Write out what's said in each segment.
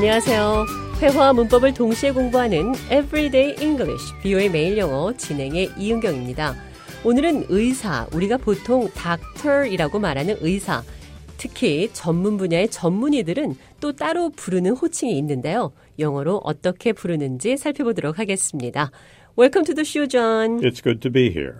안녕하세요. 회화와 문법을 동시에 공부하는 Everyday English, 비오의 매일 영어 진행의 이은경입니다. 오늘은 의사, 우리가 보통 doctor이라고 말하는 의사, 특히 전문 분야의 전문의들은 또 따로 부르는 호칭이 있는데요. 영어로 어떻게 부르는지 살펴보도록 하겠습니다. Welcome to the show, John. It's good to be here.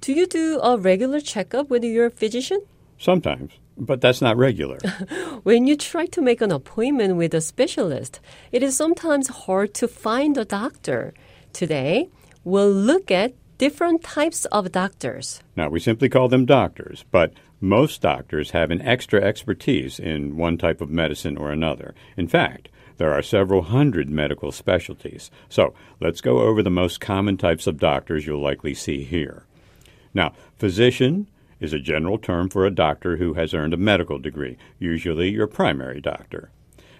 Do you do a regular checkup with your physician? Sometimes, but that's not regular. When you try to make an appointment with a specialist, it is sometimes hard to find a doctor. Today, we'll look at different types of doctors. now, we simply call them doctors, but most doctors have an extra expertise in one type of medicine or another. In fact, there are several hundred medical specialties. So, let's go over the most common types of doctors you'll likely see here. Now, physician is a general term for a doctor who has earned a medical degree, usually your primary doctor.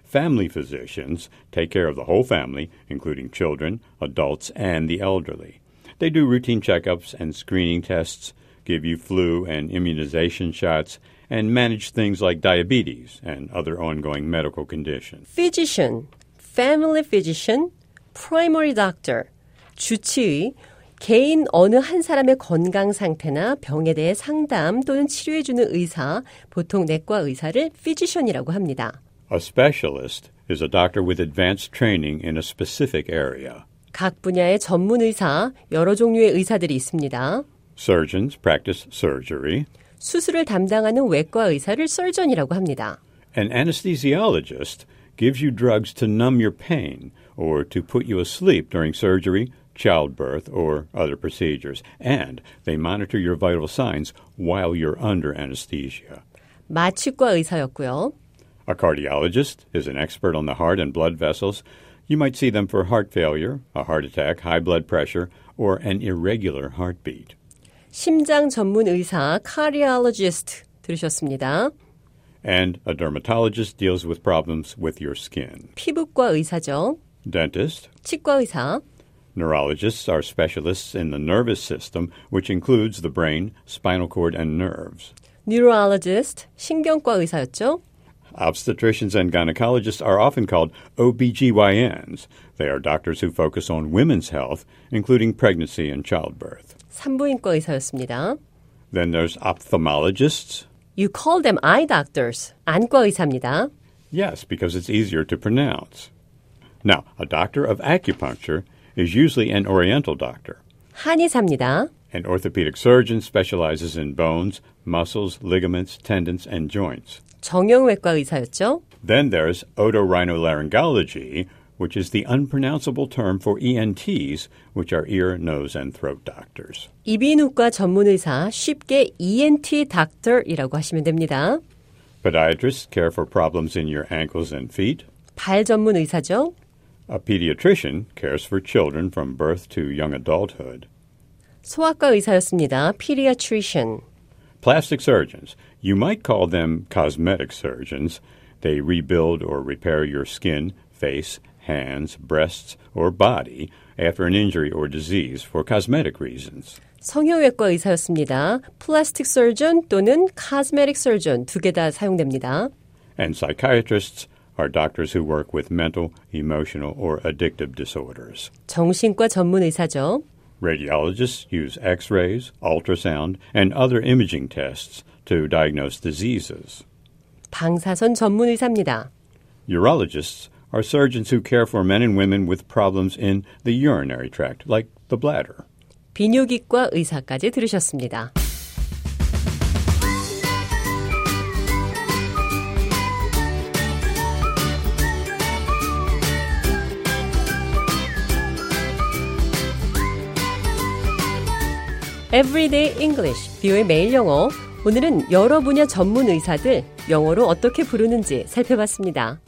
Family physicians take care of the whole family, including children, adults, and the elderly. They do routine checkups and screening tests, give you flu and immunization shots, and manage things like diabetes and other ongoing medical conditions. physician, family physician, primary doctor, 주치의, 개인 어느 한 사람의 건강 상태나 병에 대해 상담 또는 치료해주는 의사, 보통 내과 의사를 physician이라고 합니다. A specialist is a doctor with advanced training in a specific area. 각 분야의 전문 의사, 여러 종류의 의사들이 있습니다. Surgeons practice surgery. 수술을 담당하는 외과 의사를 surgeon이라고 합니다. An anesthesiologist gives you drugs to numb your pain or to put you asleep during surgery, childbirth, or other procedures. And they monitor your vital signs while you're under anesthesia. 마취과 의사였고요. A cardiologist is an expert on the heart and blood vessels. You might see them for heart failure, a heart attack, high blood pressure, or an irregular heartbeat. 심장 전문 의사 cardiologist 들으셨습니다. And a dermatologist deals with problems with your skin. 피부과 의사죠. Dentist, 치과 의사, Neurologists are specialists in the nervous system, which includes the brain, spinal cord, and nerves. neurologist, 신경과 의사였죠. Obstetricians and gynecologists are often called OBGYNs. They are doctors who focus on women's health, including pregnancy and childbirth. 산부인과 의사였습니다. Then there's ophthalmologists. You call them eye doctors. 안과 의사입니다. Yes, because it's easier to pronounce. Now, a doctor of acupuncture is usually an oriental doctor. 한의사입니다. An orthopedic surgeon specializes in bones, muscles, ligaments, tendons, and joints. 정형외과 의사였죠. Then there's otorhinolaryngology, which is the unpronounceable term for ENTs, which are ear, nose, and throat doctors. 이비인후과 전문 의사, 쉽게 ENT doctor이라고 하시면 됩니다. Podiatrists care for problems in your ankles and feet. 발 전문 의사죠. A pediatrician cares for children from birth to young adulthood. 소아과 의사였습니다. pediatrician. Plastic surgeons, you might call them cosmetic surgeons. They rebuild or repair your skin, face, hands, breasts, or body after an injury or disease for cosmetic reasons. 성형외과 의사였습니다. 플라스틱 surgeon 또는 cosmetic surgeon 두 개 다 사용됩니다. And psychiatrists are doctors who work with mental, emotional, or addictive disorders. 정신과 전문 의사죠. Radiologists use x rays, ultrasound, and other imaging tests to diagnose diseases. 방사선 전문 의사입니다. Urologists are surgeons who care for men and women with problems in the urinary tract, like the bladder. 비뇨기과 의사까지 들으셨습니다. Everyday English, 비오의 매일 영어. 오늘은 여러 분야 전문 의사들 영어로 어떻게 부르는지 살펴봤습니다.